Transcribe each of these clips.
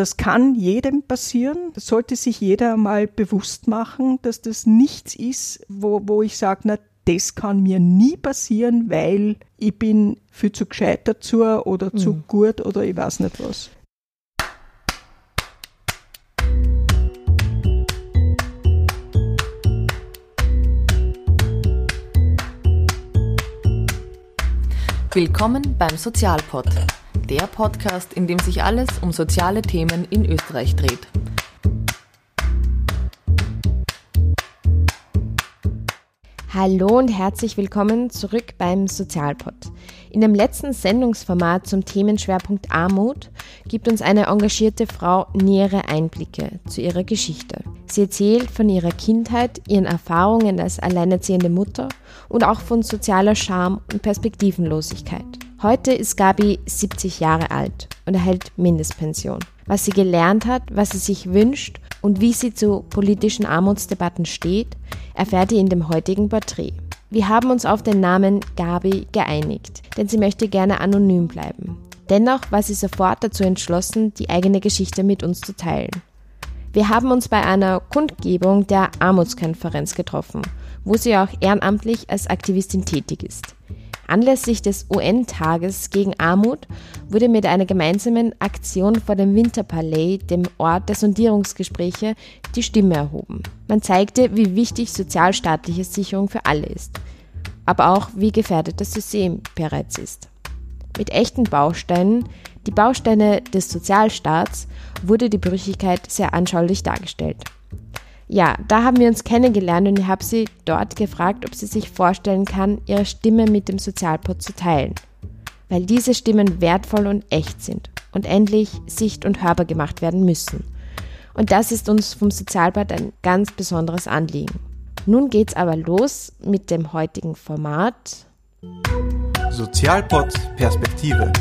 das kann jedem passieren. Das sollte sich jeder mal bewusst machen, dass das nichts ist, wo, wo ich sage, na, das kann mir nie passieren, weil ich bin viel zu gescheit dazu oder zu mhm. gut oder ich weiß nicht was. Willkommen beim Sozialpod, der Podcast, in dem sich alles um soziale Themen in Österreich dreht. Hallo und herzlich willkommen zurück beim Sozialpod. In dem letzten Sendungsformat zum Themenschwerpunkt Armut gibt uns eine engagierte Frau nähere Einblicke zu ihrer Geschichte. Sie erzählt von ihrer Kindheit, ihren Erfahrungen als alleinerziehende Mutter und auch von sozialer Scham und Perspektivenlosigkeit. Heute ist Gabi 70 Jahre alt und erhält Mindestpension. Was sie gelernt hat, was sie sich wünscht und wie sie zu politischen Armutsdebatten steht, erfährt ihr in dem heutigen Porträt. Wir haben uns auf den Namen Gabi geeinigt, denn sie möchte gerne anonym bleiben. Dennoch war sie sofort dazu entschlossen, die eigene Geschichte mit uns zu teilen. Wir haben uns bei einer Kundgebung der Armutskonferenz getroffen, wo sie auch ehrenamtlich als Aktivistin tätig ist. Anlässlich des UN-Tages gegen Armut wurde mit einer gemeinsamen Aktion vor dem Winterpalais, dem Ort der Sondierungsgespräche, die Stimme erhoben. Man zeigte, wie wichtig sozialstaatliche Sicherung für alle ist, aber auch wie gefährdet das System bereits ist. Mit echten Bausteinen, die Bausteine des Sozialstaats, wurde die Brüchigkeit sehr anschaulich dargestellt. Ja, da haben wir uns kennengelernt und ich habe sie dort gefragt, ob sie sich vorstellen kann, ihre Stimme mit dem Sozialpod zu teilen. Weil diese Stimmen wertvoll und echt sind und endlich sicht- und hörbar gemacht werden müssen. Und das ist uns vom Sozialpod ein ganz besonderes Anliegen. Nun geht's aber los mit dem heutigen Format. Sozialpod Perspektive.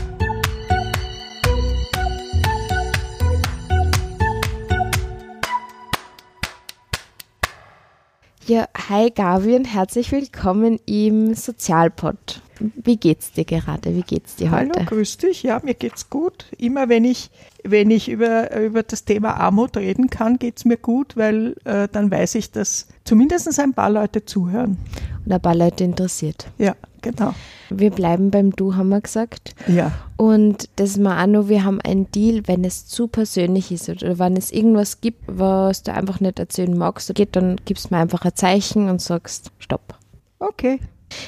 Ja, hi Gabi und herzlich willkommen im Sozialpod. Wie geht's dir gerade? Wie geht's dir heute? Hallo, grüß dich. Ja, mir geht's gut. Immer wenn ich, wenn ich über, über das Thema Armut reden kann, geht's mir gut, weil äh, dann weiß ich, dass zumindest ein paar Leute zuhören. Und ein paar Leute interessiert. Ja, genau. Wir bleiben beim Du, haben wir gesagt. Ja. Und das ist mal auch noch, wir haben einen Deal, wenn es zu persönlich ist oder wenn es irgendwas gibt, was du einfach nicht erzählen magst, geht, dann gibst du mir einfach ein Zeichen und sagst Stopp. Okay.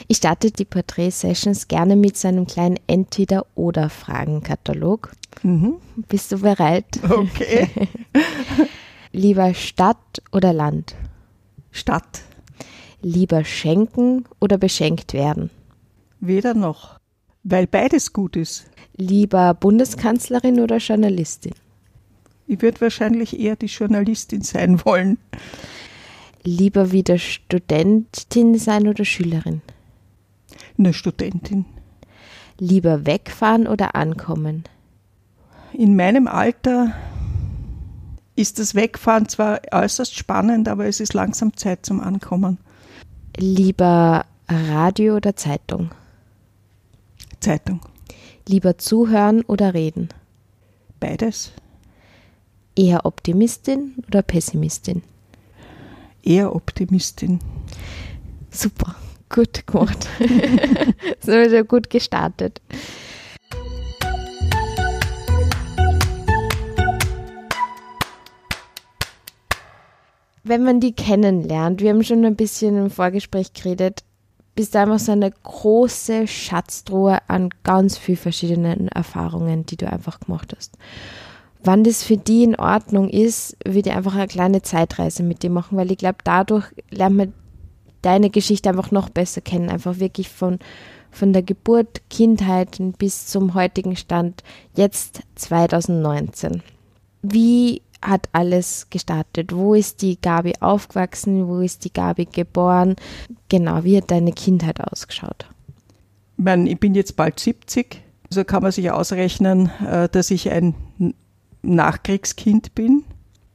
Ich starte die Porträt-Sessions gerne mit so einem kleinen Entweder-Oder-Fragenkatalog. Mhm. Bist du bereit? Okay. Lieber Stadt oder Land? Stadt. Lieber schenken oder beschenkt werden? Weder noch, weil beides gut ist. Lieber Bundeskanzlerin oder Journalistin? Ich würde wahrscheinlich eher die Journalistin sein wollen. Lieber wieder Studentin sein oder Schülerin? Eine Studentin. Lieber wegfahren oder ankommen? In meinem Alter ist das Wegfahren zwar äußerst spannend, aber es ist langsam Zeit zum Ankommen. Lieber Radio oder Zeitung? Zeitung. Lieber zuhören oder reden? Beides. Eher Optimistin oder Pessimistin? Eher Optimistin. Super, gut gemacht. so ist ja gut gestartet. Wenn man die kennenlernt, wir haben schon ein bisschen im Vorgespräch geredet, bist einfach so eine große Schatztruhe an ganz vielen verschiedenen Erfahrungen, die du einfach gemacht hast. Wann das für die in Ordnung ist, würde ich einfach eine kleine Zeitreise mit dir machen, weil ich glaube, dadurch lernt man deine Geschichte einfach noch besser kennen. Einfach wirklich von, von der Geburt, Kindheit bis zum heutigen Stand, jetzt 2019. Wie hat alles gestartet? Wo ist die Gabi aufgewachsen? Wo ist die Gabi geboren? Genau, wie hat deine Kindheit ausgeschaut? Ich, meine, ich bin jetzt bald 70, also kann man sich ausrechnen, äh, dass ich ein Nachkriegskind bin.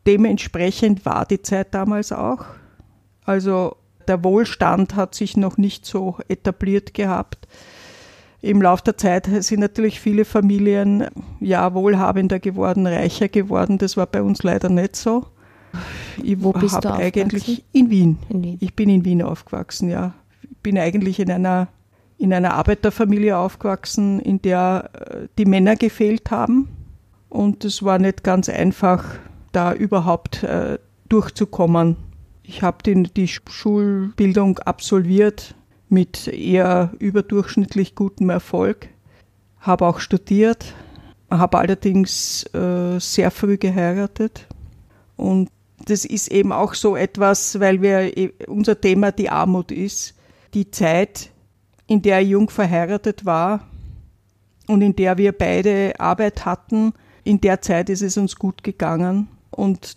Dementsprechend war die Zeit damals auch. Also der Wohlstand hat sich noch nicht so etabliert gehabt. Im Laufe der Zeit sind natürlich viele Familien ja wohlhabender geworden, reicher geworden. Das war bei uns leider nicht so. Ich Wo bist du eigentlich in Wien. In Wien. Ich bin in Wien aufgewachsen, ja. Ich bin eigentlich in einer, in einer Arbeiterfamilie aufgewachsen, in der äh, die Männer gefehlt haben. Und es war nicht ganz einfach, da überhaupt äh, durchzukommen. Ich habe die, die Schulbildung absolviert mit eher überdurchschnittlich gutem Erfolg, habe auch studiert, habe allerdings äh, sehr früh geheiratet und das ist eben auch so etwas, weil wir e, unser Thema die Armut ist. Die Zeit, in der ich jung verheiratet war und in der wir beide Arbeit hatten, in der Zeit ist es uns gut gegangen. Und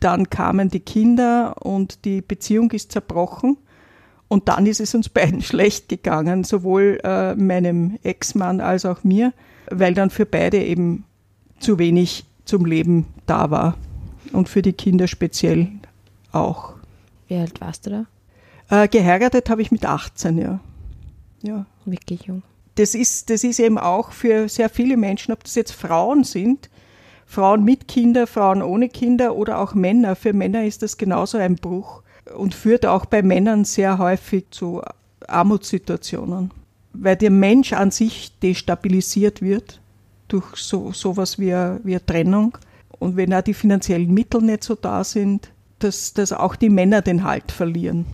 dann kamen die Kinder und die Beziehung ist zerbrochen. Und dann ist es uns beiden schlecht gegangen, sowohl äh, meinem Ex-Mann als auch mir, weil dann für beide eben zu wenig zum Leben da war und für die Kinder speziell auch. Wie alt warst du da? Äh, geheiratet habe ich mit 18, ja. ja. Wirklich jung. Das ist, das ist eben auch für sehr viele Menschen, ob das jetzt Frauen sind, Frauen mit Kinder, Frauen ohne Kinder oder auch Männer. Für Männer ist das genauso ein Bruch und führt auch bei Männern sehr häufig zu Armutssituationen, weil der Mensch an sich destabilisiert wird durch so sowas wie, wie Trennung und wenn auch die finanziellen Mittel nicht so da sind, dass, dass auch die Männer den Halt verlieren.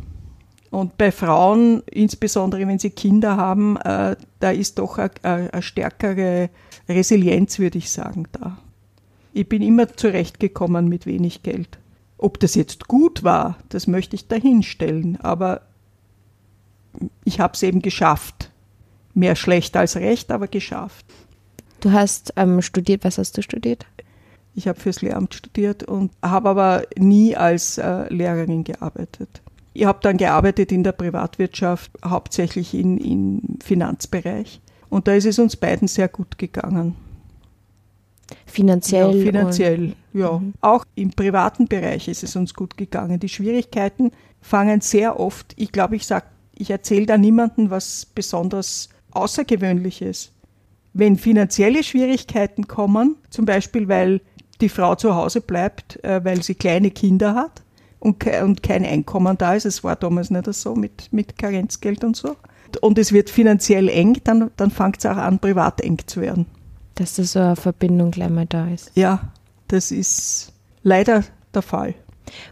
Und bei Frauen, insbesondere wenn sie Kinder haben, äh, da ist doch eine stärkere Resilienz, würde ich sagen, da. Ich bin immer zurechtgekommen mit wenig Geld. Ob das jetzt gut war, das möchte ich dahinstellen, aber ich habe es eben geschafft. Mehr schlecht als recht, aber geschafft. Du hast ähm, studiert, was hast du studiert? Ich habe fürs Lehramt studiert und habe aber nie als äh, Lehrerin gearbeitet. Ich habe dann gearbeitet in der Privatwirtschaft, hauptsächlich in, im Finanzbereich. Und da ist es uns beiden sehr gut gegangen. Finanziell? Ja, finanziell, ja. Mhm. Auch im privaten Bereich ist es uns gut gegangen. Die Schwierigkeiten fangen sehr oft, ich glaube, ich sage, ich erzähle da niemandem was besonders Außergewöhnliches. Wenn finanzielle Schwierigkeiten kommen, zum Beispiel weil die Frau zu Hause bleibt, äh, weil sie kleine Kinder hat und, und kein Einkommen da ist. Es war damals nicht so mit, mit Karenzgeld und so. Und es wird finanziell eng, dann, dann fängt es auch an, privat eng zu werden. Dass da so eine Verbindung gleich mal da ist. Ja, das ist leider der Fall.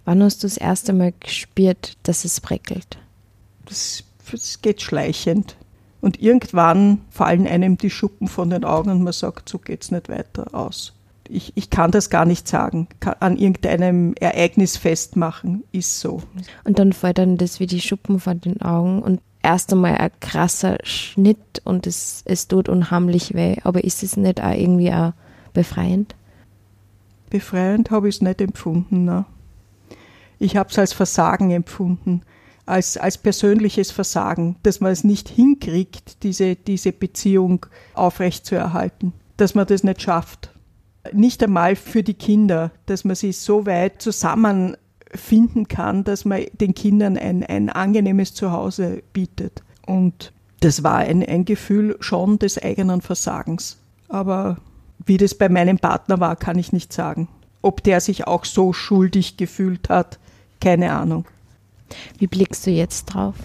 Wann hast du das erste Mal gespürt, dass es prickelt? Das, das geht schleichend. Und irgendwann fallen einem die Schuppen von den Augen und man sagt, so geht es nicht weiter aus ich, ich kann das gar nicht sagen, kann an irgendeinem Ereignis festmachen, ist so. Und dann fällt dann das wie die Schuppen von den Augen und erst einmal ein krasser Schnitt und es, es tut unheimlich weh. Aber ist es nicht auch irgendwie auch befreiend? Befreiend habe ich es nicht empfunden. Ne? Ich habe es als Versagen empfunden, als, als persönliches Versagen, dass man es nicht hinkriegt, diese, diese Beziehung aufrechtzuerhalten, dass man das nicht schafft nicht einmal für die Kinder, dass man sie so weit zusammenfinden kann, dass man den Kindern ein, ein angenehmes Zuhause bietet. Und das war ein, ein Gefühl schon des eigenen Versagens. Aber wie das bei meinem Partner war, kann ich nicht sagen. Ob der sich auch so schuldig gefühlt hat, keine Ahnung. Wie blickst du jetzt drauf?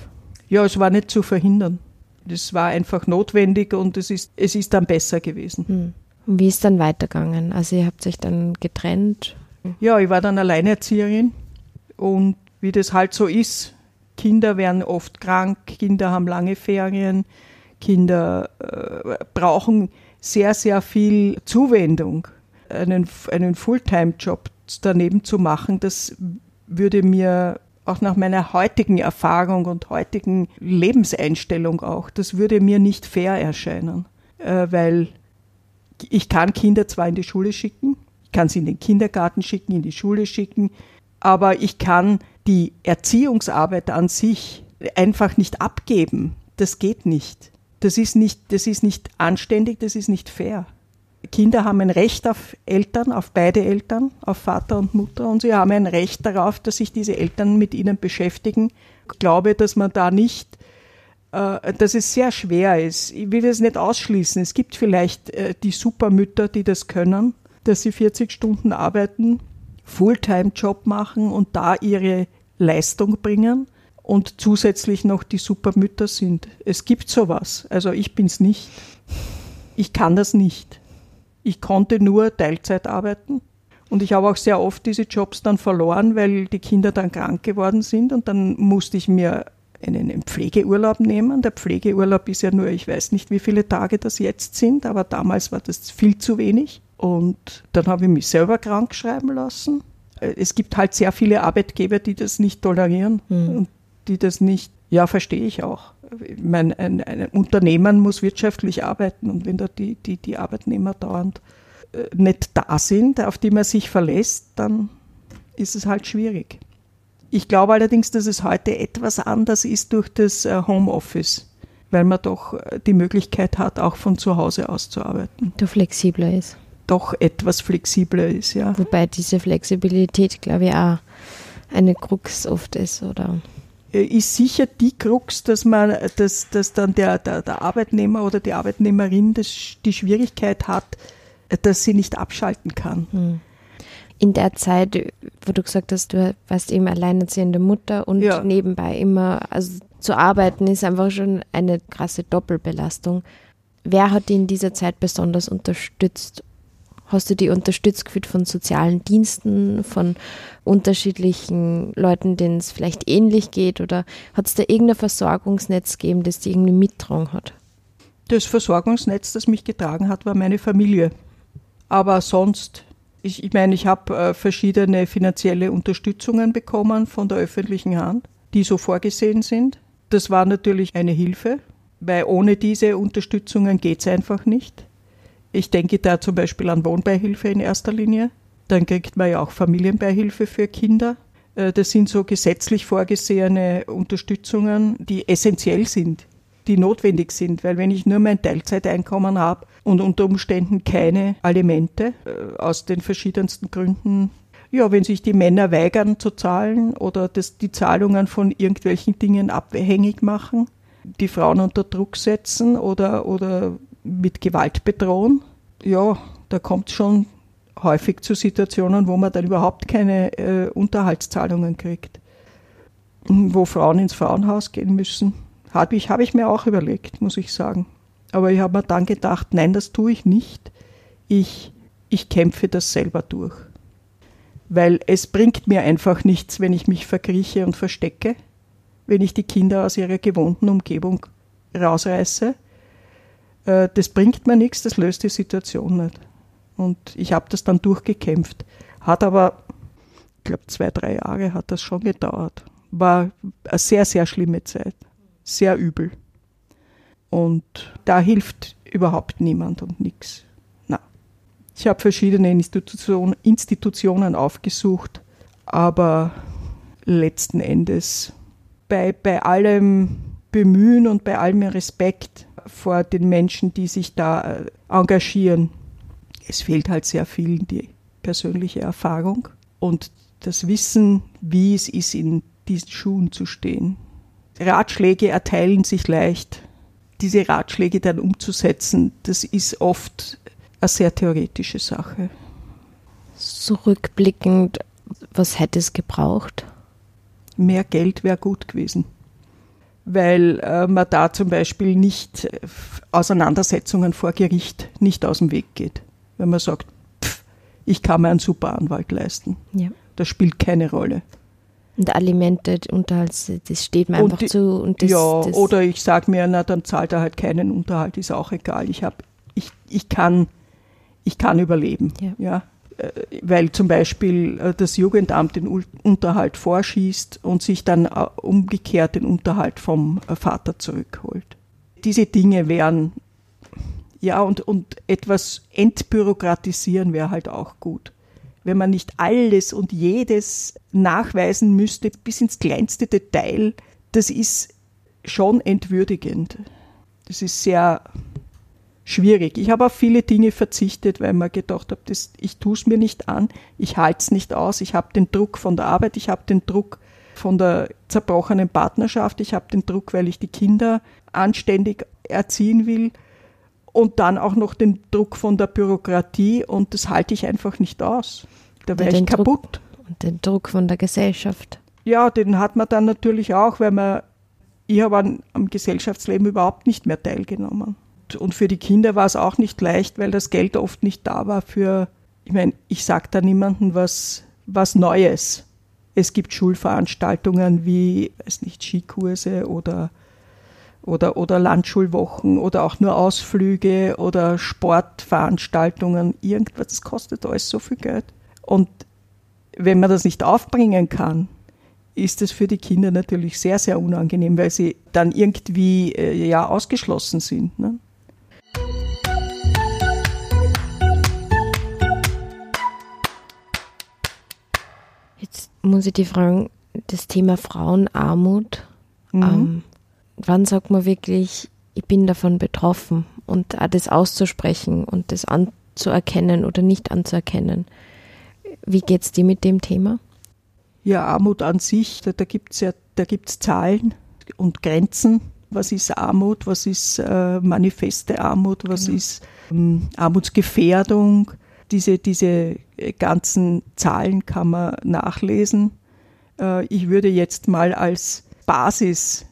Ja, es war nicht zu verhindern. Das war einfach notwendig und es ist, es ist dann besser gewesen. Hm. Wie ist dann weitergegangen? Also ihr habt euch dann getrennt? Ja, ich war dann Alleinerzieherin und wie das halt so ist, Kinder werden oft krank, Kinder haben lange Ferien, Kinder äh, brauchen sehr, sehr viel Zuwendung. Einen, einen Fulltime-Job daneben zu machen, das würde mir auch nach meiner heutigen Erfahrung und heutigen Lebenseinstellung auch, das würde mir nicht fair erscheinen, äh, weil ich kann Kinder zwar in die Schule schicken, ich kann sie in den Kindergarten schicken, in die Schule schicken, aber ich kann die Erziehungsarbeit an sich einfach nicht abgeben. Das geht nicht. Das ist nicht, das ist nicht anständig, das ist nicht fair. Kinder haben ein Recht auf Eltern, auf beide Eltern, auf Vater und Mutter, und sie haben ein Recht darauf, dass sich diese Eltern mit ihnen beschäftigen. Ich glaube, dass man da nicht dass es sehr schwer ist. Ich will das nicht ausschließen. Es gibt vielleicht äh, die Supermütter, die das können, dass sie 40 Stunden arbeiten, Fulltime-Job machen und da ihre Leistung bringen und zusätzlich noch die Supermütter sind. Es gibt sowas. Also ich bin's nicht. Ich kann das nicht. Ich konnte nur Teilzeit arbeiten. Und ich habe auch sehr oft diese Jobs dann verloren, weil die Kinder dann krank geworden sind und dann musste ich mir einen Pflegeurlaub nehmen. Der Pflegeurlaub ist ja nur, ich weiß nicht, wie viele Tage das jetzt sind, aber damals war das viel zu wenig. Und dann habe ich mich selber krank schreiben lassen. Es gibt halt sehr viele Arbeitgeber, die das nicht tolerieren mhm. und die das nicht, ja, verstehe ich auch. Ich meine, ein, ein Unternehmen muss wirtschaftlich arbeiten und wenn da die, die, die Arbeitnehmer dauernd äh, nicht da sind, auf die man sich verlässt, dann ist es halt schwierig. Ich glaube allerdings, dass es heute etwas anders ist durch das äh, Homeoffice, weil man doch äh, die Möglichkeit hat, auch von zu Hause aus zu arbeiten. Du flexibler ist. Doch etwas flexibler ist, ja. Wobei diese Flexibilität, glaube ich, auch eine Krux oft ist, oder? Ist sicher die Krux, dass man, dass, dass dann der, der, der Arbeitnehmer oder die Arbeitnehmerin das, die Schwierigkeit hat, dass sie nicht abschalten kann. Hm in der Zeit, wo du gesagt hast, du warst eben alleinerziehende Mutter und ja. nebenbei immer, also zu arbeiten ist einfach schon eine krasse Doppelbelastung. Wer hat dich in dieser Zeit besonders unterstützt? Hast du die unterstützt gefühlt von sozialen Diensten, von unterschiedlichen Leuten, denen es vielleicht ähnlich geht? Oder hat es da irgendein Versorgungsnetz gegeben, das dich irgendwie mitgetragen hat? Das Versorgungsnetz, das mich getragen hat, war meine Familie. Aber sonst ich, ich meine, ich habe äh, verschiedene finanzielle Unterstützungen bekommen von der öffentlichen Hand, die so vorgesehen sind. Das war natürlich eine Hilfe, weil ohne diese Unterstützungen geht es einfach nicht. Ich denke da zum Beispiel an Wohnbeihilfe in erster Linie. Dann kriegt man ja auch Familienbeihilfe für Kinder. Äh, das sind so gesetzlich vorgesehene Unterstützungen, die essentiell sind die notwendig sind, weil wenn ich nur mein Teilzeiteinkommen habe und unter Umständen keine Alimente äh, aus den verschiedensten Gründen, ja, wenn sich die Männer weigern zu zahlen oder das, die Zahlungen von irgendwelchen Dingen abhängig machen, die Frauen unter Druck setzen oder, oder mit Gewalt bedrohen, ja, da kommt es schon häufig zu Situationen, wo man dann überhaupt keine äh, Unterhaltszahlungen kriegt, wo Frauen ins Frauenhaus gehen müssen habe ich, hab ich mir auch überlegt, muss ich sagen. Aber ich habe mir dann gedacht, nein, das tue ich nicht. Ich, ich kämpfe das selber durch. Weil es bringt mir einfach nichts, wenn ich mich verkrieche und verstecke, wenn ich die Kinder aus ihrer gewohnten Umgebung rausreiße. Äh, das bringt mir nichts, das löst die Situation nicht. Und ich habe das dann durchgekämpft. Hat aber, ich glaube, zwei, drei Jahre hat das schon gedauert. War eine sehr, sehr schlimme Zeit sehr übel. Und da hilft überhaupt niemand und nichts. Ich habe verschiedene Institution, Institutionen aufgesucht, aber letzten Endes bei, bei allem Bemühen und bei allem Respekt vor den Menschen, die sich da äh, engagieren, es fehlt halt sehr vielen die persönliche Erfahrung und das Wissen, wie es ist, in diesen Schuhen zu stehen. Ratschläge erteilen sich leicht. Diese Ratschläge dann umzusetzen, das ist oft eine sehr theoretische Sache. Zurückblickend, was hätte es gebraucht? Mehr Geld wäre gut gewesen, weil äh, man da zum Beispiel nicht äh, Auseinandersetzungen vor Gericht nicht aus dem Weg geht. Wenn man sagt, pff, ich kann mir einen super Anwalt leisten. Ja. Das spielt keine Rolle. Und Alimente, Unterhalt, das steht mir einfach die, zu. Und das, ja, das oder ich sage mir, na, dann zahlt er halt keinen Unterhalt, ist auch egal. Ich, hab, ich, ich, kann, ich kann überleben. Ja. ja. Äh, weil zum Beispiel äh, das Jugendamt den Unterhalt vorschießt und sich dann äh, umgekehrt den Unterhalt vom Vater zurückholt. Diese Dinge wären, ja, und, und etwas entbürokratisieren wäre halt auch gut wenn man nicht alles und jedes nachweisen müsste, bis ins kleinste Detail, das ist schon entwürdigend. Das ist sehr schwierig. Ich habe auf viele Dinge verzichtet, weil man gedacht habe, das, ich tue es mir nicht an, ich halte es nicht aus, ich habe den Druck von der Arbeit, ich habe den Druck von der zerbrochenen Partnerschaft, ich habe den Druck, weil ich die Kinder anständig erziehen will und dann auch noch den Druck von der Bürokratie und das halte ich einfach nicht aus. Da wäre ich kaputt. Druck, und den Druck von der Gesellschaft. Ja, den hat man dann natürlich auch, weil man, ich habe an, am Gesellschaftsleben überhaupt nicht mehr teilgenommen. Und für die Kinder war es auch nicht leicht, weil das Geld oft nicht da war für, ich meine, ich sage da niemandem was, was Neues. Es gibt Schulveranstaltungen wie, weiß nicht, Skikurse oder oder, oder Landschulwochen oder auch nur Ausflüge oder Sportveranstaltungen, irgendwas, das kostet alles so viel Geld. Und wenn man das nicht aufbringen kann, ist es für die Kinder natürlich sehr, sehr unangenehm, weil sie dann irgendwie äh, ja ausgeschlossen sind. Ne? Jetzt muss ich dir fragen, das Thema Frauenarmut. Mhm. Ähm, wann sagt man wirklich, ich bin davon betroffen und auch das auszusprechen und das anzuerkennen oder nicht anzuerkennen. Wie geht es dir mit dem Thema? Ja, Armut an sich, da, da gibt es ja, da gibt's Zahlen und Grenzen. Was ist Armut? Was ist äh, manifeste Armut? Was genau. ist ähm, Armutsgefährdung? Diese, diese ganzen Zahlen kann man nachlesen. Äh, ich würde jetzt mal als Basis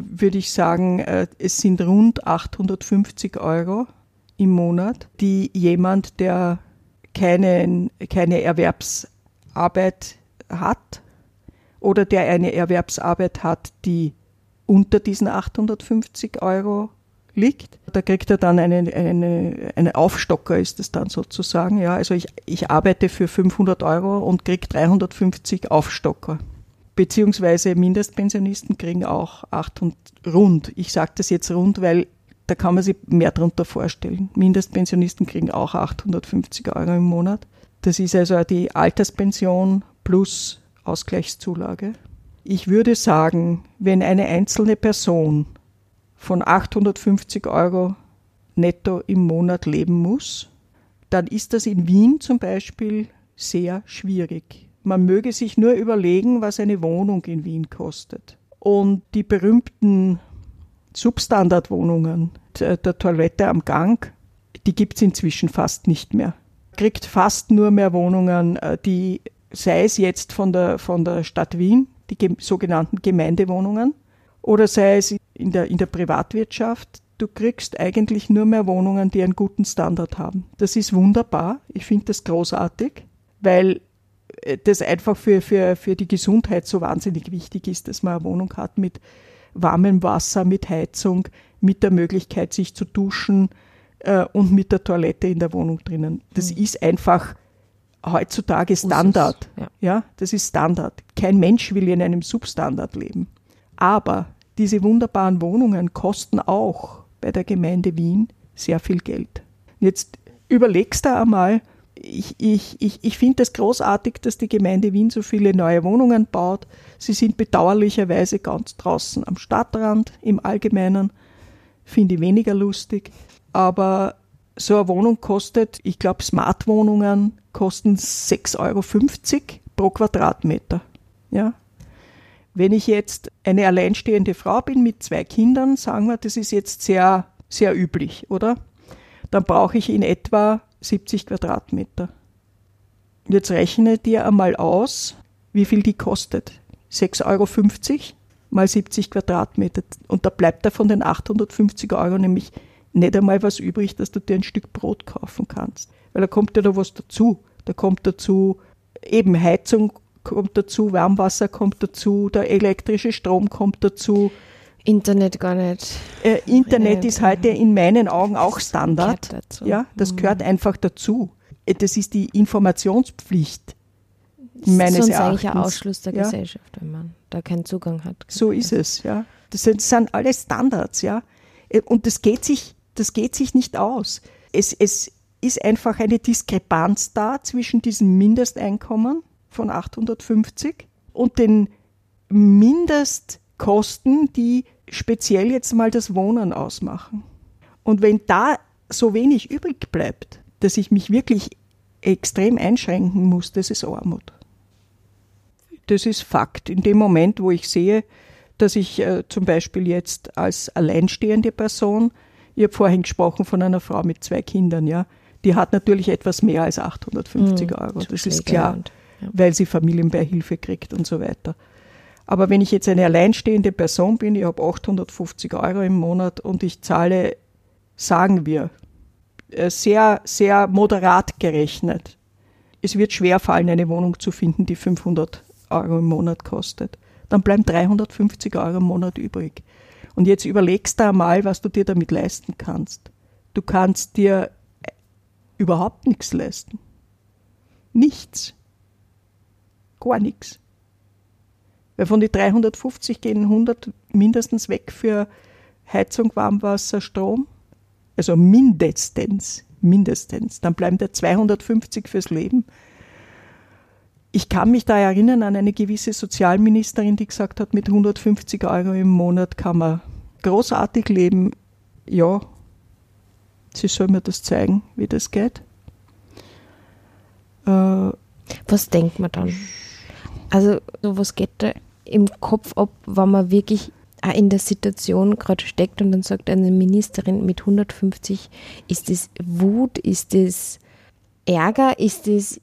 würde ich sagen, äh, es sind rund 850 Euro im Monat, die jemand, der keine, keine Erwerbsarbeit hat oder der eine Erwerbsarbeit hat, die unter diesen 850 Euro liegt. Da kriegt er dann einen, eine, eine Aufstocker, ist es dann sozusagen. Ja, also ich, ich arbeite für 500 Euro und kriege 350 Aufstocker beziehungsweise Mindestpensionisten kriegen auch 800 rund. Ich sage das jetzt rund, weil da kann man sich mehr darunter vorstellen. Mindestpensionisten kriegen auch 850 Euro im Monat. Das ist also die Alterspension plus Ausgleichszulage. Ich würde sagen, wenn eine einzelne Person von 850 Euro netto im Monat leben muss, dann ist das in Wien zum Beispiel sehr schwierig. Man möge sich nur überlegen, was eine Wohnung in Wien kostet. Und die berühmten Substandardwohnungen der, der Toilette am Gang, die gibt es inzwischen fast nicht mehr. Kriegt fast nur mehr Wohnungen, äh, die, sei es jetzt von der, von der Stadt Wien, die sogenannten Gemeindewohnungen, oder sei es in der, in der Privatwirtschaft, du kriegst eigentlich nur mehr Wohnungen, die einen guten Standard haben. Das ist wunderbar. Ich finde das großartig, weil das einfach für, für, für die Gesundheit so wahnsinnig wichtig ist, dass man eine Wohnung hat mit warmem Wasser, mit Heizung, mit der Möglichkeit, sich zu duschen äh, und mit der Toilette in der Wohnung drinnen. Das mhm. ist einfach heutzutage Standard. ja. ja, das ist Standard. Kein Mensch will in einem Substandard leben. Aber diese wunderbaren Wohnungen kosten auch bei der Gemeinde Wien sehr viel Geld. Jetzt überlegst du einmal, ich, ich, ich, ich finde es großartig, dass die Gemeinde Wien so viele neue Wohnungen baut. Sie sind bedauerlicherweise ganz draußen am Stadtrand im Allgemeinen. Finde ich weniger lustig. Aber so eine Wohnung kostet, ich glaube, Smart-Wohnungen kosten 6,50 Euro pro Quadratmeter. Ja. Wenn ich jetzt eine alleinstehende Frau bin mit zwei Kindern, sagen wir, das ist jetzt sehr, sehr üblich, oder? Dann brauche ich in etwa 70 Quadratmeter. Jetzt rechne dir einmal aus, wie viel die kostet. 6,50 Euro mal 70 Quadratmeter. Und da bleibt da von den 850 Euro nämlich nicht einmal was übrig, dass du dir ein Stück Brot kaufen kannst. Weil da kommt ja noch was dazu. Da kommt dazu eben Heizung kommt dazu, Warmwasser kommt dazu, der elektrische Strom kommt dazu. Internet gar nicht. Äh, Internet ist heute in meinen Augen auch Standard. Dazu. Ja, das mhm. gehört einfach dazu. Äh, das ist die Informationspflicht meines Sonst Erachtens. eigentlich ein Ausschluss der ja. Gesellschaft, wenn man da keinen Zugang hat. So ist es, ja. Das sind, das sind alle Standards, ja. Äh, und das geht sich, das geht sich nicht aus. Es, es ist einfach eine Diskrepanz da zwischen diesem Mindesteinkommen von 850 und den Mindestkosten, die speziell jetzt mal das Wohnen ausmachen. Und wenn da so wenig übrig bleibt, dass ich mich wirklich extrem einschränken muss, das ist Armut. Das ist Fakt. In dem Moment, wo ich sehe, dass ich äh, zum Beispiel jetzt als alleinstehende Person, ich habe vorhin gesprochen von einer Frau mit zwei Kindern, ja, die hat natürlich etwas mehr als 850 mhm, Euro, das ist klar, ja. weil sie Familienbeihilfe kriegt und so weiter. Aber wenn ich jetzt eine alleinstehende Person bin, ich habe 850 Euro im Monat und ich zahle, sagen wir, äh, sehr, sehr moderat gerechnet. Es wird schwer fallen, eine Wohnung zu finden, die 500 Euro im Monat kostet. Dann bleiben 350 Euro im Monat übrig. Und jetzt überlegst du einmal, was du dir damit leisten kannst. Du kannst dir überhaupt nichts leisten. Nichts. Gar nichts. Weil von den 350 gehen 100 mindestens weg für Heizung, Warmwasser, Strom. Also mindestens, mindestens. Dann bleiben da 250 fürs Leben. Ich kann mich da erinnern an eine gewisse Sozialministerin, die gesagt hat, mit 150 Euro im Monat kann man großartig leben. Ja, sie soll mir das zeigen, wie das geht. Äh, was denkt man dann? Also, was geht da im Kopf ab, wenn man wirklich auch in der Situation gerade steckt und dann sagt eine Ministerin mit 150, ist das Wut, ist das Ärger, ist das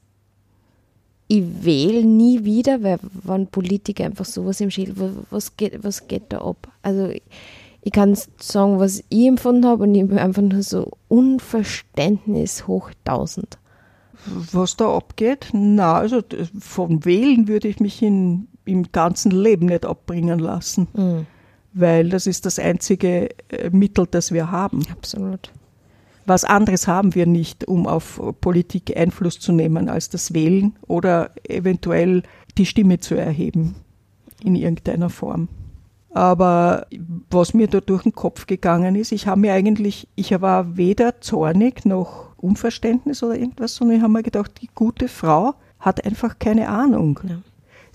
ich wähle nie wieder, weil wenn Politiker einfach sowas im Schild, was geht, was geht da ab? Also ich, kann sagen, was ich empfunden habe und ich bin einfach nur so Unverständnis hoch 1000. Was da abgeht? Na, also vom Wählen würde ich mich in im ganzen Leben nicht abbringen lassen. Mhm. Weil das ist das einzige äh, Mittel, das wir haben. Absolut. Was anderes haben wir nicht, um auf Politik Einfluss zu nehmen, als das Wählen oder eventuell die Stimme zu erheben in irgendeiner Form. Aber was mir da durch den Kopf gegangen ist, ich habe mir eigentlich, ich war weder zornig noch Unverständnis oder irgendwas, sondern ich habe mir gedacht, die gute Frau hat einfach keine Ahnung. Ja.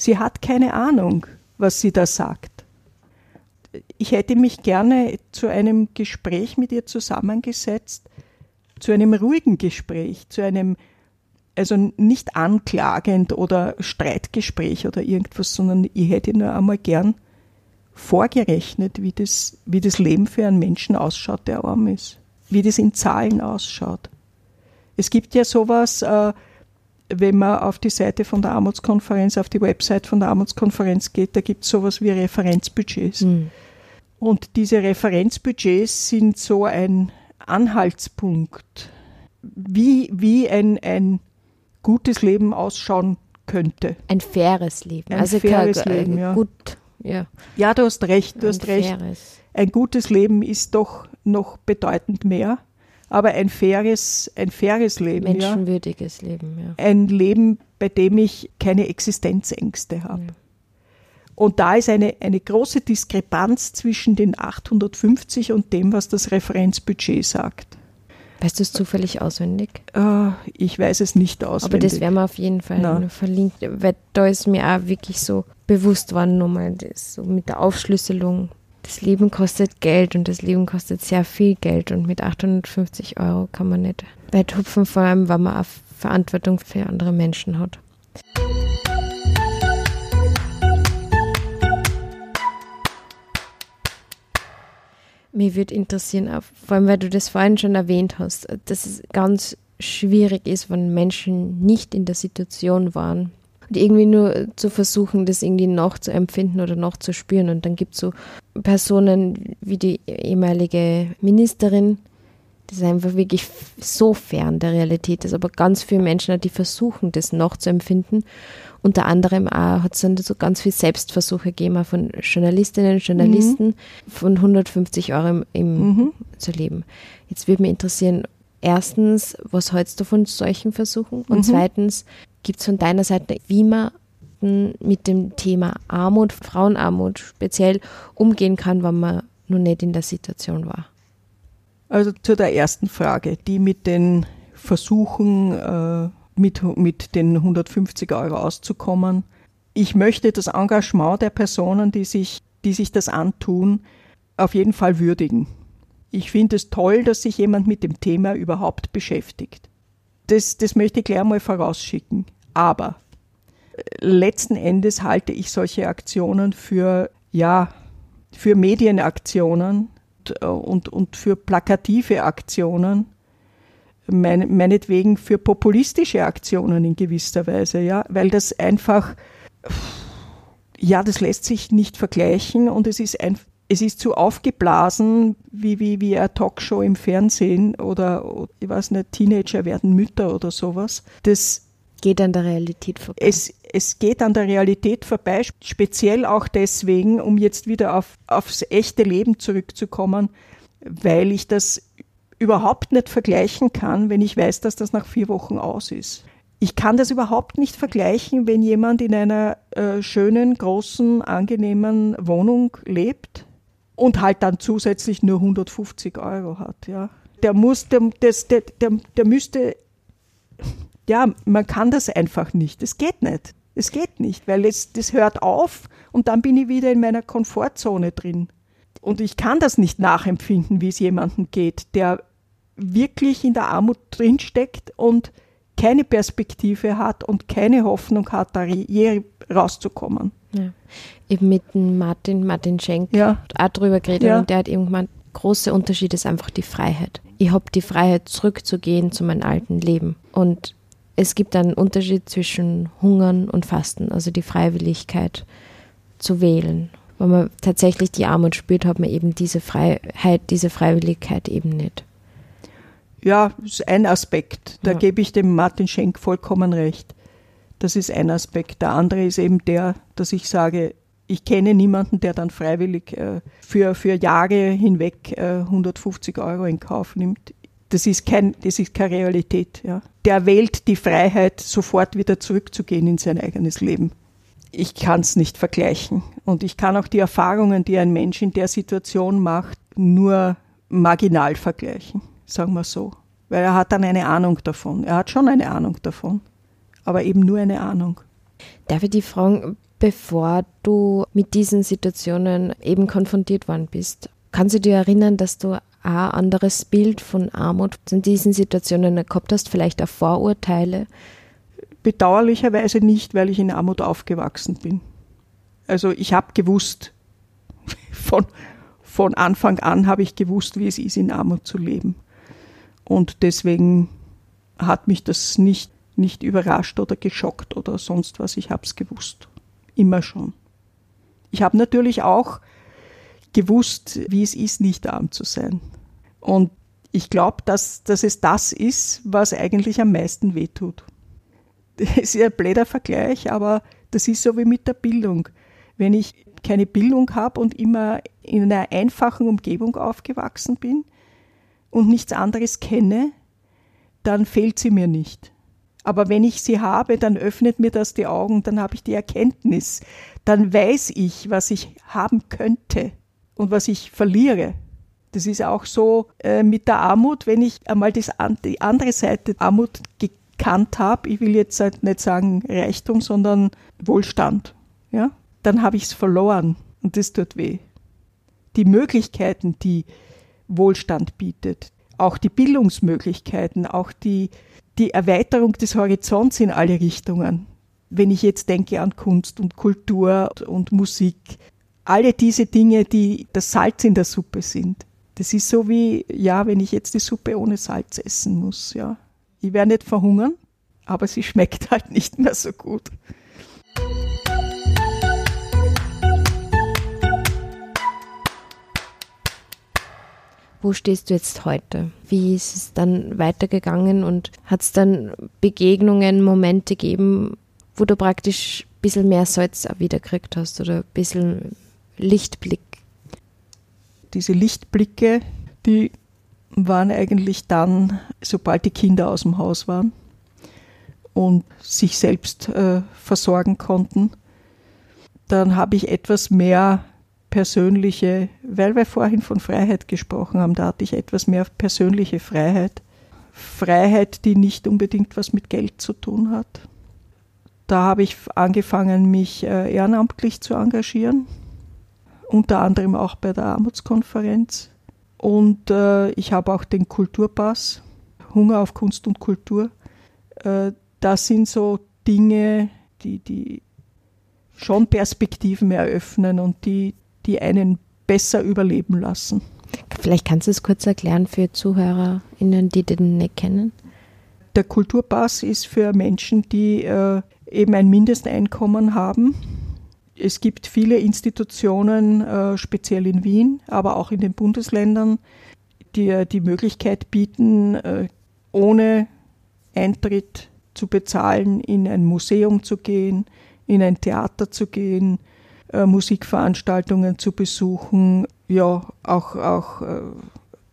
Sie hat keine Ahnung, was sie da sagt. Ich hätte mich gerne zu einem Gespräch mit ihr zusammengesetzt, zu einem ruhigen Gespräch, zu einem, also nicht anklagend oder Streitgespräch oder irgendwas, sondern ich hätte nur einmal gern vorgerechnet, wie das, wie das Leben für einen Menschen ausschaut, der arm ist, wie das in Zahlen ausschaut. Es gibt ja sowas, äh, wenn man auf die Seite von der Armutskonferenz, auf die Website von der Armutskonferenz geht, da gibt es sowas wie Referenzbudgets. Mhm. Und diese Referenzbudgets sind so ein Anhaltspunkt, wie, wie ein, ein gutes Leben ausschauen könnte. Ein faires Leben. Ein also faires Leben, ja. Gut, ja. Ja, du hast recht, du ein hast recht. Ein gutes Leben ist doch noch bedeutend mehr aber ein faires, ein faires Leben. Menschenwürdiges ja. Leben, ja. Ein Leben, bei dem ich keine Existenzängste habe. Ja. Und da ist eine, eine große Diskrepanz zwischen den 850 und dem, was das Referenzbudget sagt. Weißt du es zufällig auswendig? Uh, ich weiß es nicht auswendig. Aber das werden wir auf jeden Fall no. verlinkt, weil da ist mir auch wirklich so bewusst worden, nochmal das, so mit der Aufschlüsselung das Leben kostet Geld und das Leben kostet sehr viel Geld und mit 850 Euro kann man nicht weit hupfen, vor allem, weil man auch Verantwortung für andere Menschen hat. Mir würde interessieren, vor allem weil du das vorhin schon erwähnt hast, dass es ganz schwierig ist, wenn Menschen nicht in der Situation waren, und irgendwie nur zu versuchen, das irgendwie nachzuempfinden oder nachzuspüren. Und dann gibt es so Personen wie die ehemalige Ministerin, das einfach wirklich so fern der Realität ist. Aber ganz viele Menschen, die versuchen, das nachzuempfinden. Unter anderem hat es dann so ganz viele Selbstversuche gegeben, von Journalistinnen und Journalisten mhm. von 150 Euro im, im mhm. zu leben. Jetzt würde mich interessieren, erstens, was hältst du von solchen Versuchen? Und mhm. zweitens, gibt es von deiner Seite, wie man mit dem Thema Armut, Frauenarmut speziell umgehen kann, wenn man noch nicht in der Situation war? Also zu der ersten Frage, die mit den Versuchen, äh, mit, mit den 150 Euro auszukommen. Ich möchte das Engagement der Personen, die sich, die sich das antun, auf jeden Fall würdigen. Ich finde es toll, dass sich jemand mit dem Thema überhaupt beschäftigt. Das, das möchte ich gleich mal vorausschicken. Aber letzten Endes halte ich solche Aktionen für, ja, für Medienaktionen und, und, und für plakative Aktionen, mein, meinetwegen für populistische Aktionen in gewisser Weise, ja, weil das einfach, ja, das lässt sich nicht vergleichen und es ist ein, es ist zu aufgeblasen, wie, wie, wie eine Talkshow im Fernsehen oder, ich weiß nicht, Teenager werden Mütter oder sowas. Das geht an der Realität vorbei. Es, es geht an der Realität vorbei, speziell auch deswegen, um jetzt wieder auf, aufs echte Leben zurückzukommen, weil ich das überhaupt nicht vergleichen kann, wenn ich weiß, dass das nach vier Wochen aus ist. Ich kann das überhaupt nicht vergleichen, wenn jemand in einer äh, schönen, großen, angenehmen Wohnung lebt und halt dann zusätzlich nur 150 Euro hat. Ja. Der muss, der, das, der, der, der müsste, ja, man kann das einfach nicht. Es geht nicht. Es geht nicht, weil es, das hört auf und dann bin ich wieder in meiner Komfortzone drin. Und ich kann das nicht nachempfinden, wie es jemandem geht, der wirklich in der Armut drinsteckt und keine Perspektive hat und keine Hoffnung hat, da je rauszukommen. Ja. Eben mit dem Martin, Martin Schenk ja. auch drüber geredet ja. und der hat irgendwann große Unterschied ist einfach die Freiheit. Ich habe die Freiheit, zurückzugehen zu meinem alten Leben. Und es gibt einen Unterschied zwischen Hungern und Fasten, also die Freiwilligkeit zu wählen. Wenn man tatsächlich die Armut spürt, hat man eben diese Freiheit, diese Freiwilligkeit eben nicht. Ja, das ist ein Aspekt. Da ja. gebe ich dem Martin Schenk vollkommen recht. Das ist ein Aspekt. Der andere ist eben der, dass ich sage, ich kenne niemanden, der dann freiwillig äh, für, für Jahre hinweg äh, 150 Euro in Kauf nimmt. Das ist, kein, das ist keine Realität. Ja. Der wählt die Freiheit, sofort wieder zurückzugehen in sein eigenes Leben. Ich kann es nicht vergleichen. Und ich kann auch die Erfahrungen, die ein Mensch in der Situation macht, nur marginal vergleichen, sagen wir so. Weil er hat dann eine Ahnung davon. Er hat schon eine Ahnung davon aber eben nur eine Ahnung. Darf ich die fragen, bevor du mit diesen Situationen eben konfrontiert worden bist, kannst du dir erinnern, dass du ein anderes Bild von Armut in diesen Situationen gehabt hast, vielleicht auch Vorurteile? Bedauerlicherweise nicht, weil ich in Armut aufgewachsen bin. Also ich habe gewusst, von, von Anfang an habe ich gewusst, wie es ist, in Armut zu leben. Und deswegen hat mich das nicht nicht überrascht oder geschockt oder sonst was. Ich habe es gewusst. Immer schon. Ich habe natürlich auch gewusst, wie es ist, nicht arm zu sein. Und ich glaube, dass, dass es das ist, was eigentlich am meisten wehtut. Das ist ja ein blöder Vergleich, aber das ist so wie mit der Bildung. Wenn ich keine Bildung habe und immer in einer einfachen Umgebung aufgewachsen bin und nichts anderes kenne, dann fehlt sie mir nicht. Aber wenn ich sie habe, dann öffnet mir das die Augen, dann habe ich die Erkenntnis, dann weiß ich, was ich haben könnte und was ich verliere. Das ist auch so äh, mit der Armut, wenn ich einmal das, die andere Seite Armut gekannt habe, ich will jetzt halt nicht sagen Reichtum, sondern Wohlstand, ja, dann habe ich es verloren und das tut weh. Die Möglichkeiten, die Wohlstand bietet, auch die Bildungsmöglichkeiten, auch die die Erweiterung des Horizonts in alle Richtungen. Wenn ich jetzt denke an Kunst und Kultur und Musik, alle diese Dinge, die das Salz in der Suppe sind. Das ist so wie, ja, wenn ich jetzt die Suppe ohne Salz essen muss, ja. Ich werde nicht verhungern, aber sie schmeckt halt nicht mehr so gut. Wo stehst du jetzt heute? Wie ist es dann weitergegangen und hat es dann Begegnungen, Momente gegeben, wo du praktisch ein bisschen mehr Salz wiederkriegt hast oder ein bisschen Lichtblick? Diese Lichtblicke, die waren eigentlich dann, sobald die Kinder aus dem Haus waren und sich selbst äh, versorgen konnten. Dann habe ich etwas mehr persönliche, weil wir vorhin von Freiheit gesprochen haben, da hatte ich etwas mehr persönliche Freiheit. Freiheit, die nicht unbedingt was mit Geld zu tun hat. Da habe ich angefangen, mich äh, ehrenamtlich zu engagieren, unter anderem auch bei der Armutskonferenz. Und äh, ich habe auch den Kulturpass, Hunger auf Kunst und Kultur. Äh, das sind so Dinge, die, die schon Perspektiven eröffnen und die, die einen besser überleben lassen. Vielleicht kannst du es kurz erklären für ZuhörerInnen, die den nicht kennen. Der Kulturpass ist für Menschen, die äh, eben ein Mindesteinkommen haben. Es gibt viele Institutionen, äh, speziell in Wien, aber auch in den Bundesländern, die äh, die Möglichkeit bieten, äh, ohne Eintritt zu bezahlen, in ein Museum zu gehen, in ein Theater zu gehen, äh, Musikveranstaltungen zu besuchen, ja, auch, auch äh,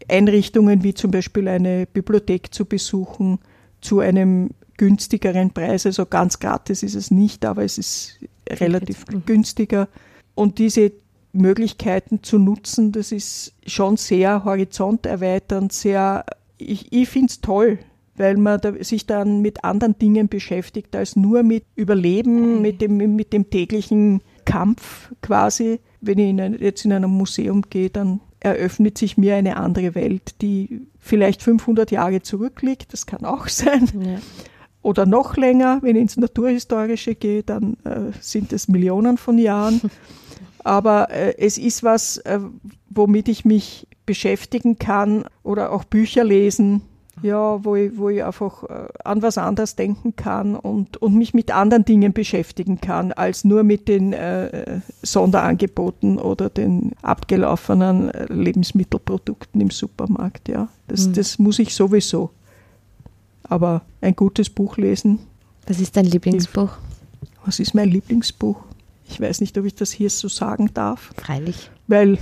Einrichtungen wie zum Beispiel eine Bibliothek zu besuchen, zu einem günstigeren Preis. Also ganz gratis ist es nicht, aber es ist relativ mhm. günstiger. Und diese Möglichkeiten zu nutzen, das ist schon sehr horizonterweiternd, sehr, ich, ich finde es toll, weil man da, sich dann mit anderen Dingen beschäftigt als nur mit Überleben, mhm. mit, dem, mit dem täglichen Kampf quasi. Wenn ich in jetzt in einem Museum gehe, dann eröffnet sich mir eine andere Welt, die vielleicht 500 Jahre zurückliegt, das kann auch sein. Ja. Oder noch länger, wenn ich ins Naturhistorische gehe, dann äh, sind es Millionen von Jahren. Aber äh, es ist was, äh, womit ich mich beschäftigen kann oder auch Bücher lesen, ja, wo ich, wo ich einfach äh, an was anderes denken kann und, und mich mit anderen Dingen beschäftigen kann, als nur mit den äh, Sonderangeboten oder den abgelaufenen äh, Lebensmittelprodukten im Supermarkt. Ja. Das, mhm. das muss ich sowieso. Aber ein gutes Buch lesen. Was ist dein Lieblingsbuch? Was ist mein Lieblingsbuch? Ich weiß nicht, ob ich das hier so sagen darf. Freilich. Weil,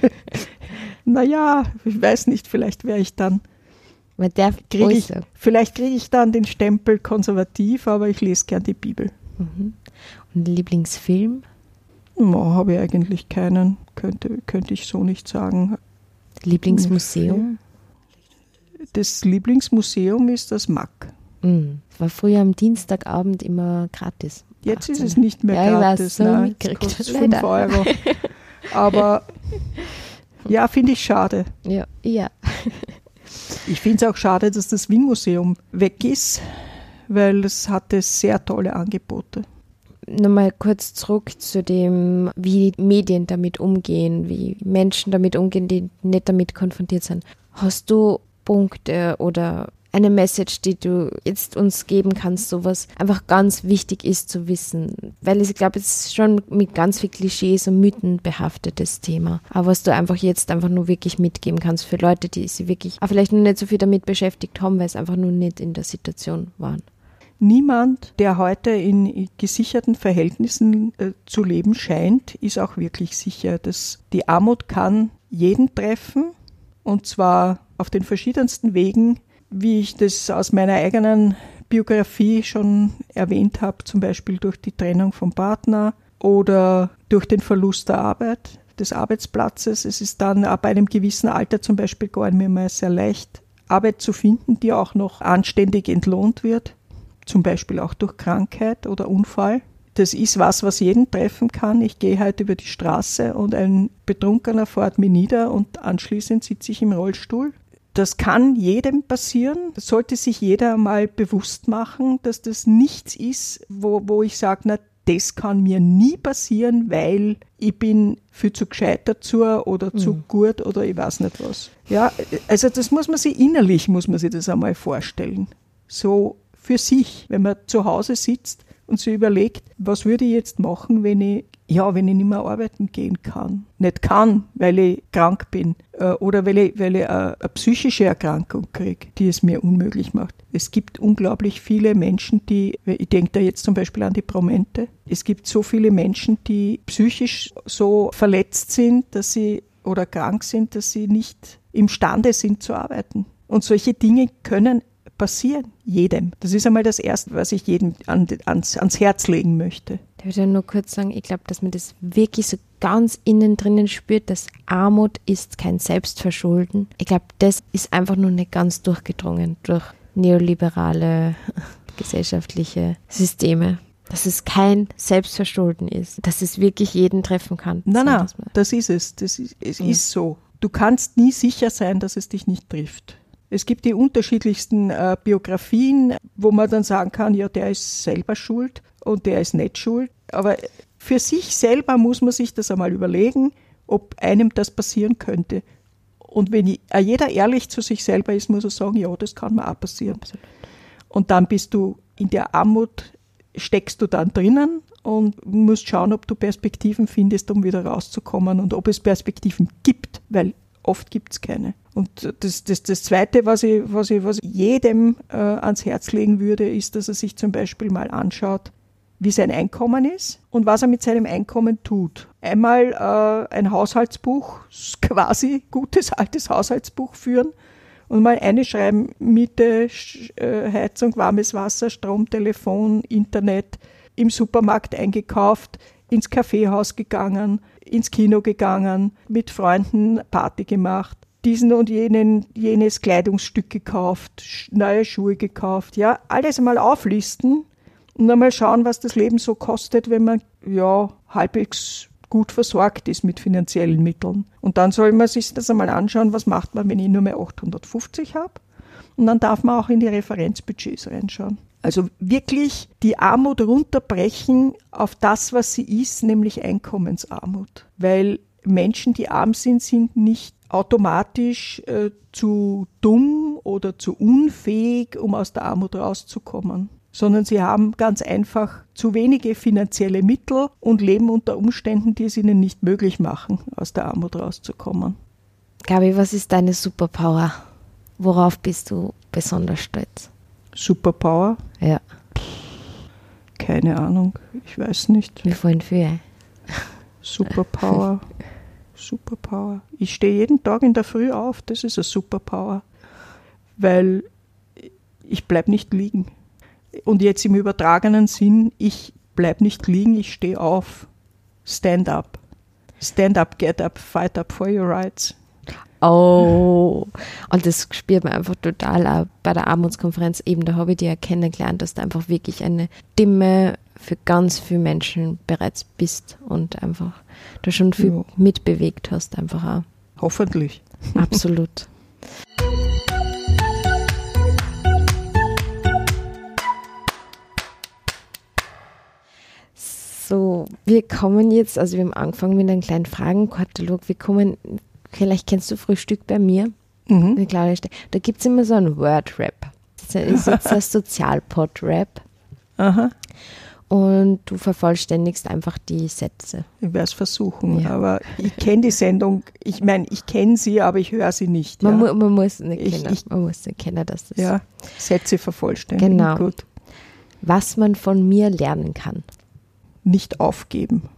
naja, ich weiß nicht, vielleicht wäre ich dann weil der krieg ich, vielleicht kriege ich dann den Stempel konservativ, aber ich lese gern die Bibel. Mhm. Und Lieblingsfilm? No, habe ich eigentlich keinen, könnte, könnte ich so nicht sagen. Lieblingsmuseum? Das Lieblingsmuseum ist das MAC. Mhm. War früher am Dienstagabend immer gratis. Jetzt 18. ist es nicht mehr ja, gratis. So Nein, kostet 5 Euro. Aber ja, finde ich schade. Ja, ja. Ich finde es auch schade, dass das Wien-Museum weg ist, weil es hatte sehr tolle Angebote. Nochmal kurz zurück zu dem, wie Medien damit umgehen, wie Menschen damit umgehen, die nicht damit konfrontiert sind. Hast du Punkte oder eine Message, die du jetzt uns geben kannst, sowas einfach ganz wichtig ist zu wissen. Weil ich glaube, es ist schon mit ganz viel Klischees und Mythen behaftetes Thema. Aber was du einfach jetzt einfach nur wirklich mitgeben kannst für Leute, die sich wirklich auch vielleicht noch nicht so viel damit beschäftigt haben, weil es einfach nur nicht in der Situation waren. Niemand, der heute in gesicherten Verhältnissen äh, zu leben scheint, ist auch wirklich sicher. Dass die Armut kann jeden treffen und zwar auf den verschiedensten Wegen, wie ich das aus meiner eigenen Biografie schon erwähnt habe, zum Beispiel durch die Trennung vom Partner oder durch den Verlust der Arbeit, des Arbeitsplatzes. Es ist dann ab einem gewissen Alter zum Beispiel gar nicht mehr sehr leicht, Arbeit zu finden, die auch noch anständig entlohnt wird, zum Beispiel auch durch Krankheit oder Unfall. Das ist was, was jeden treffen kann. Ich gehe heute über die Straße und ein Betrunkener fährt mir nieder und anschließend sitze ich im Rollstuhl das kann jedem passieren. Das sollte sich jeder mal bewusst machen, dass das nichts ist, wo, wo ich sage, na, das kann mir nie passieren, weil ich bin viel zu gescheit dazu oder zu mhm. gut oder ich weiß nicht was. Ja, also das muss man sich innerlich, muss man sich das einmal vorstellen. So für sich, wenn man zu Hause sitzt und sich überlegt, was würde ich jetzt machen, wenn ich ja, wenn ich nicht mehr arbeiten gehen kann. Nicht kann, weil ich krank bin oder weil ich, weil ich eine, eine psychische Erkrankung kriege, die es mir unmöglich macht. Es gibt unglaublich viele Menschen, die, ich denke da jetzt zum Beispiel an die Promente, es gibt so viele Menschen, die psychisch so verletzt sind, dass sie oder krank sind, dass sie nicht imstande sind zu arbeiten. Und solche Dinge können passieren, jedem. Das ist einmal das Erste, was ich jedem an, ans, ans Herz legen möchte. Ich würde nur kurz sagen, ich glaube, dass man das wirklich so ganz innen drinnen spürt, dass Armut ist kein Selbstverschulden. Ich glaube, das ist einfach nur nicht ganz durchgedrungen durch neoliberale gesellschaftliche Systeme. Dass es kein Selbstverschulden ist, dass es wirklich jeden treffen kann. Nein, nein, das ist es. Das ist, es mhm. ist so. Du kannst nie sicher sein, dass es dich nicht trifft. Es gibt die unterschiedlichsten äh, Biografien, wo man dann sagen kann, ja, der ist selber schuld und der ist nicht schuld. Aber für sich selber muss man sich das einmal überlegen, ob einem das passieren könnte. Und wenn äh, jeder ehrlich zu sich selber ist, muss er sagen, ja, das kann mir auch passieren. Absolut. Und dann bist du in der Armut, steckst du dann drinnen und musst schauen, ob du Perspektiven findest, um wieder rauszukommen und ob es Perspektiven gibt, weil oft gibt es keine. Und das, das, das Zweite, was ich, was ich, was ich jedem äh, ans Herz legen würde, ist, dass er sich zum Beispiel mal anschaut, wie sein Einkommen ist und was er mit seinem Einkommen tut. Einmal äh, ein Haushaltsbuch, quasi gutes altes Haushaltsbuch führen und mal eine schreiben, Miete, äh, Heizung, warmes Wasser, Strom, Telefon, Internet, im Supermarkt eingekauft, ins Kaffeehaus gegangen, ins Kino gegangen, mit Freunden Party gemacht, diesen und jenen, jenes Kleidungsstück gekauft, neue Schuhe gekauft, ja, alles einmal auflisten und einmal schauen, was das Leben so kostet, wenn man ja halbwegs gut versorgt ist mit finanziellen Mitteln. Und dann soll man sich das einmal anschauen, was macht man, wenn ich nur mehr 850 habe. Und dann darf man auch in die Referenzbudgets reinschauen. Also wirklich die Armut runterbrechen auf das, was sie ist, nämlich Einkommensarmut. Weil Menschen, die arm sind, sind nicht automatisch äh, zu dumm oder zu unfähig, um aus der Armut rauszukommen sondern sie haben ganz einfach zu wenige finanzielle Mittel und leben unter Umständen, die es ihnen nicht möglich machen, aus der Armut rauszukommen. Gabi, was ist deine Superpower? Worauf bist du besonders stolz? Superpower? Ja. Keine Ahnung, ich weiß nicht. Wie vorhin für? Superpower. Superpower. Ich stehe jeden Tag in der Früh auf, das ist eine Superpower. Weil ich bleibe nicht liegen. Und jetzt im übertragenen Sinn, ich bleibe nicht liegen, ich stehe auf. Stand up. Stand up, get up, fight up for your rights. Oh, und das spürt man einfach total auch bei der Armutskonferenz. Eben, da habe ich dir ja kennengelernt, dass du einfach wirklich eine Stimme für ganz viele Menschen bereits bist und einfach da schon viel ja. mitbewegt hast, einfach auch. Hoffentlich. Absolut. wir kommen jetzt, also wir haben angefangen mit einem kleinen Fragenkatalog. Wir kommen, vielleicht kennst du Frühstück bei mir. Mhm. Da gibt es immer so einen Word-Rap. Das ist jetzt das Sozialpod-Rap. Aha. Und du vervollständigst einfach die Sätze. Ich werde es versuchen, ja. aber ich kenne die Sendung, ich meine, ich kenne sie, aber ich höre sie nicht. Man, ja. mu man, muss nicht ich, kennen, ich, man muss nicht kennen, dass das ja, Sätze vervollständigen. Genau. Gut. Was man von mir lernen kann nicht aufgeben.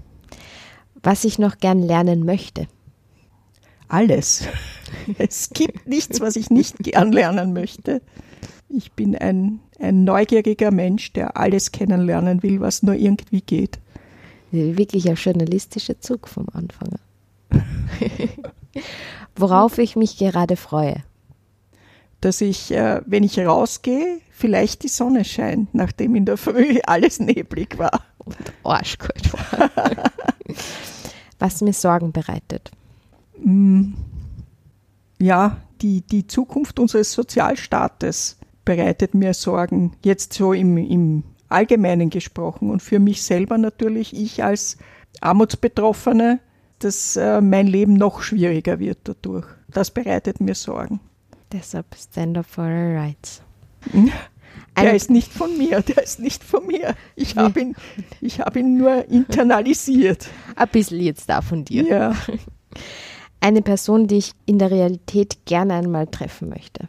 Was ich noch gern lernen möchte. Alles. Es gibt nichts, was ich nicht gern lernen möchte. Ich bin ein, ein neugieriger Mensch, der alles kennenlernen will, was nur irgendwie geht. Wirklich ein journalistischer Zug vom Anfang. Worauf ich mich gerade freue. Dass ich, äh, wenn ich rausgehe, vielleicht die Sonne scheint, nachdem in der Früh alles neblig war arschkalt war. Was mir Sorgen bereitet. Mm. Ja, die, die Zukunft unseres Sozialstaates bereitet mir Sorgen, jetzt so im, im Allgemeinen gesprochen und für mich selber natürlich, ich als Armutsbetroffene, dass äh, mein Leben noch schwieriger wird dadurch. Das bereitet mir Sorgen. Deshalb stand up for our rights. Der ist nicht von mir, der ist nicht von mir. Ich habe ihn, hab ihn nur internalisiert. Ein bisschen jetzt da von dir. Ja. Eine Person, die ich in der Realität gerne einmal treffen möchte.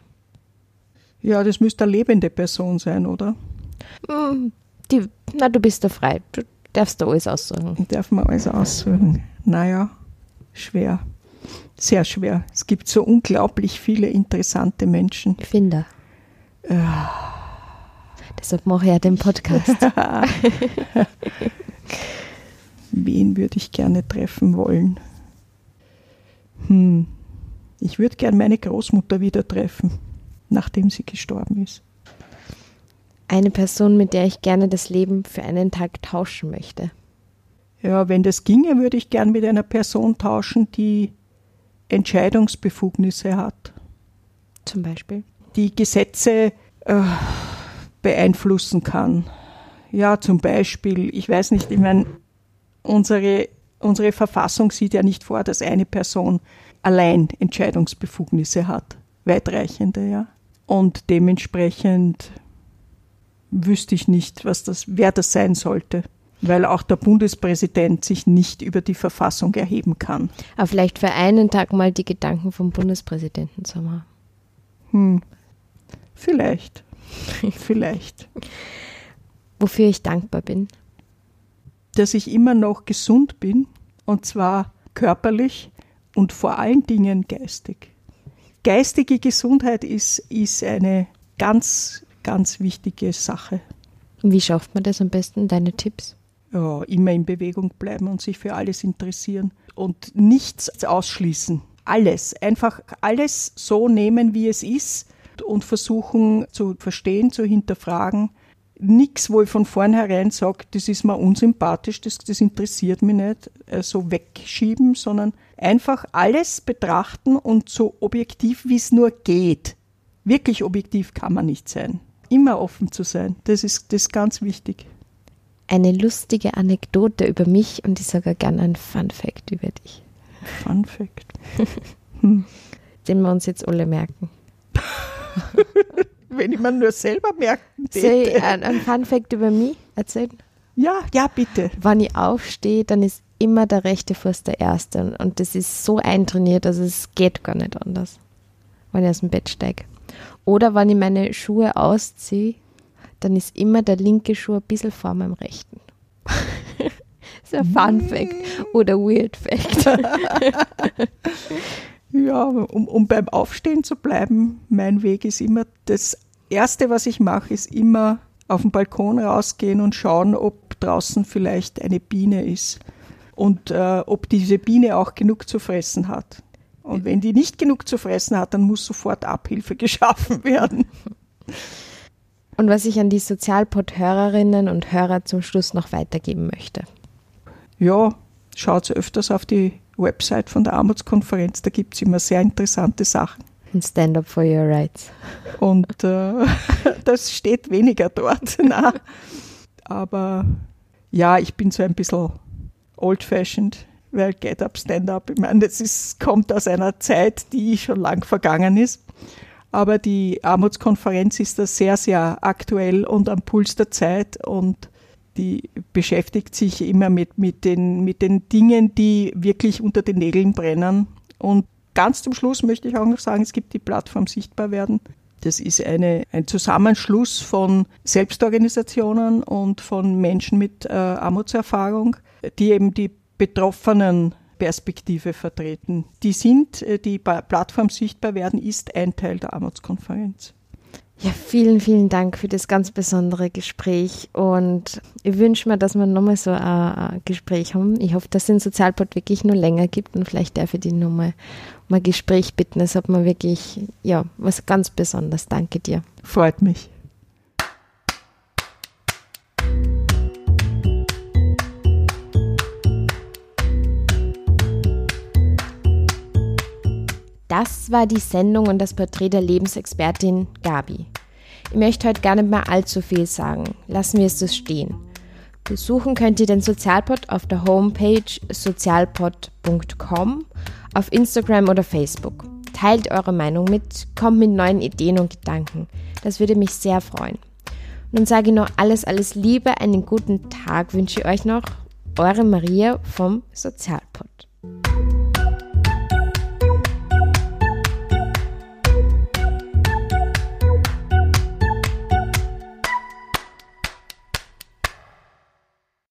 Ja, das müsste eine lebende Person sein, oder? Hm, die, na, du bist da frei. Du darfst da alles aussuchen. Ich darf mir alles aussuchen. Naja, schwer. Sehr schwer. Es gibt so unglaublich viele interessante Menschen. Finder. Ja. Deshalb mache ich ja den Podcast. Wen würde ich gerne treffen wollen? Hm. Ich würde gerne meine Großmutter wieder treffen, nachdem sie gestorben ist. Eine Person, mit der ich gerne das Leben für einen Tag tauschen möchte. Ja, wenn das ginge, würde ich gerne mit einer Person tauschen, die Entscheidungsbefugnisse hat. Zum Beispiel? die Gesetze äh, beeinflussen kann. Ja, zum Beispiel, ich weiß nicht, ich meine, unsere, unsere Verfassung sieht ja nicht vor, dass eine Person allein Entscheidungsbefugnisse hat, weitreichende, ja. Und dementsprechend wüsste ich nicht, was das, wer das sein sollte weil auch der Bundespräsident sich nicht über die Verfassung erheben kann. Aber vielleicht für einen Tag mal die Gedanken vom Bundespräsidenten zu machen. Hm. Vielleicht. Vielleicht. Wofür ich dankbar bin. Dass ich immer noch gesund bin, und zwar körperlich und vor allen Dingen geistig. Geistige Gesundheit ist, ist eine ganz, ganz wichtige Sache. Wie schafft man das am besten? Deine Tipps? ja, immer in Bewegung bleiben und sich für alles interessieren und nichts ausschließen. Alles, einfach alles so nehmen, wie es ist und versuchen zu verstehen, zu hinterfragen. Nichts, wo ich von vornherein sage, das ist mir unsympathisch, das, das interessiert mich nicht, äh, so wegschieben, sondern einfach alles betrachten und so objektiv, wie es nur geht. Wirklich objektiv kann man nicht sein. Immer offen zu sein, das ist, das ist ganz wichtig eine lustige Anekdote über mich und ich sage gerne ein Fun Fact über dich. Fun Fact. Hm. Den wir uns jetzt alle merken. Wenn ich mir nur selber merken täte. Soll ich ein, ein Fun Fact über mich erzählen? Ja, ja, bitte. Wenn ich aufstehe, dann ist immer der rechte Fuß der erste. Und das ist so eintrainiert, also es geht gar nicht anders, wenn ich aus dem Bett steige. Oder wenn ich meine Schuhe ausziehe, dann ist immer der linke Schuh ein bisschen vor meinem rechten. das ist ein Fun Fact oder Weird Fact. ja, um, um beim Aufstehen zu bleiben, mein Weg ist immer, das Erste, was ich mache, ist immer auf den Balkon rausgehen und schauen, ob draußen vielleicht eine Biene ist und äh, ob diese Biene auch genug zu fressen hat. Und wenn die nicht genug zu fressen hat, dann muss sofort Abhilfe geschaffen werden. und was ich an die Sozialpod-Hörerinnen und Hörer zum Schluss noch weitergeben möchte. Ja, schaut öfters auf die Website von der Armutskonferenz, da gibt es immer sehr interessante Sachen. Und Stand Up for Your Rights. Und äh, das steht weniger dort. Na. Aber ja, ich bin so ein bisschen old-fashioned, weil Get Up, Stand Up, ich meine, das ist, kommt aus einer Zeit, die schon lang vergangen ist. Aber die Armutskonferenz ist da sehr, sehr aktuell und am Puls der Zeit und die beschäftigt sich immer mit, mit, den, mit den Dingen, die wirklich unter den Nägeln brennen. Und ganz zum Schluss möchte ich auch noch sagen, es gibt die Plattform Sichtbar werden. Das ist eine, ein Zusammenschluss von Selbstorganisationen und von Menschen mit äh, Armutserfahrung, die eben die Betroffenen Perspektive vertreten. Die sind, äh, die Plattform sichtbar werden, ist ein Teil der Armutskonferenz. Ja, vielen, vielen Dank für das ganz besondere Gespräch und ich wünsche mir, dass wir nochmal so ein Gespräch haben. Ich hoffe, dass es den Sozialpod wirklich nur länger gibt und vielleicht darf ich die nochmal um ein Gespräch bitten. Es hat mir wirklich, ja, was ganz Besonderes. Danke dir. Freut mich. Das war die Sendung und das Porträt der Lebensexpertin Gabi. Ich möchte heute gar nicht mehr allzu viel sagen. Lassen wir es so stehen. Besuchen könnt ihr den Sozialpod auf der Homepage sozialpod.com, auf Instagram oder Facebook. Teilt eure Meinung mit, kommt mit neuen Ideen und Gedanken. Das würde mich sehr freuen. Dann sage ich noch alles, alles Liebe, einen guten Tag wünsche ich euch noch. Eure Maria vom Sozialpod.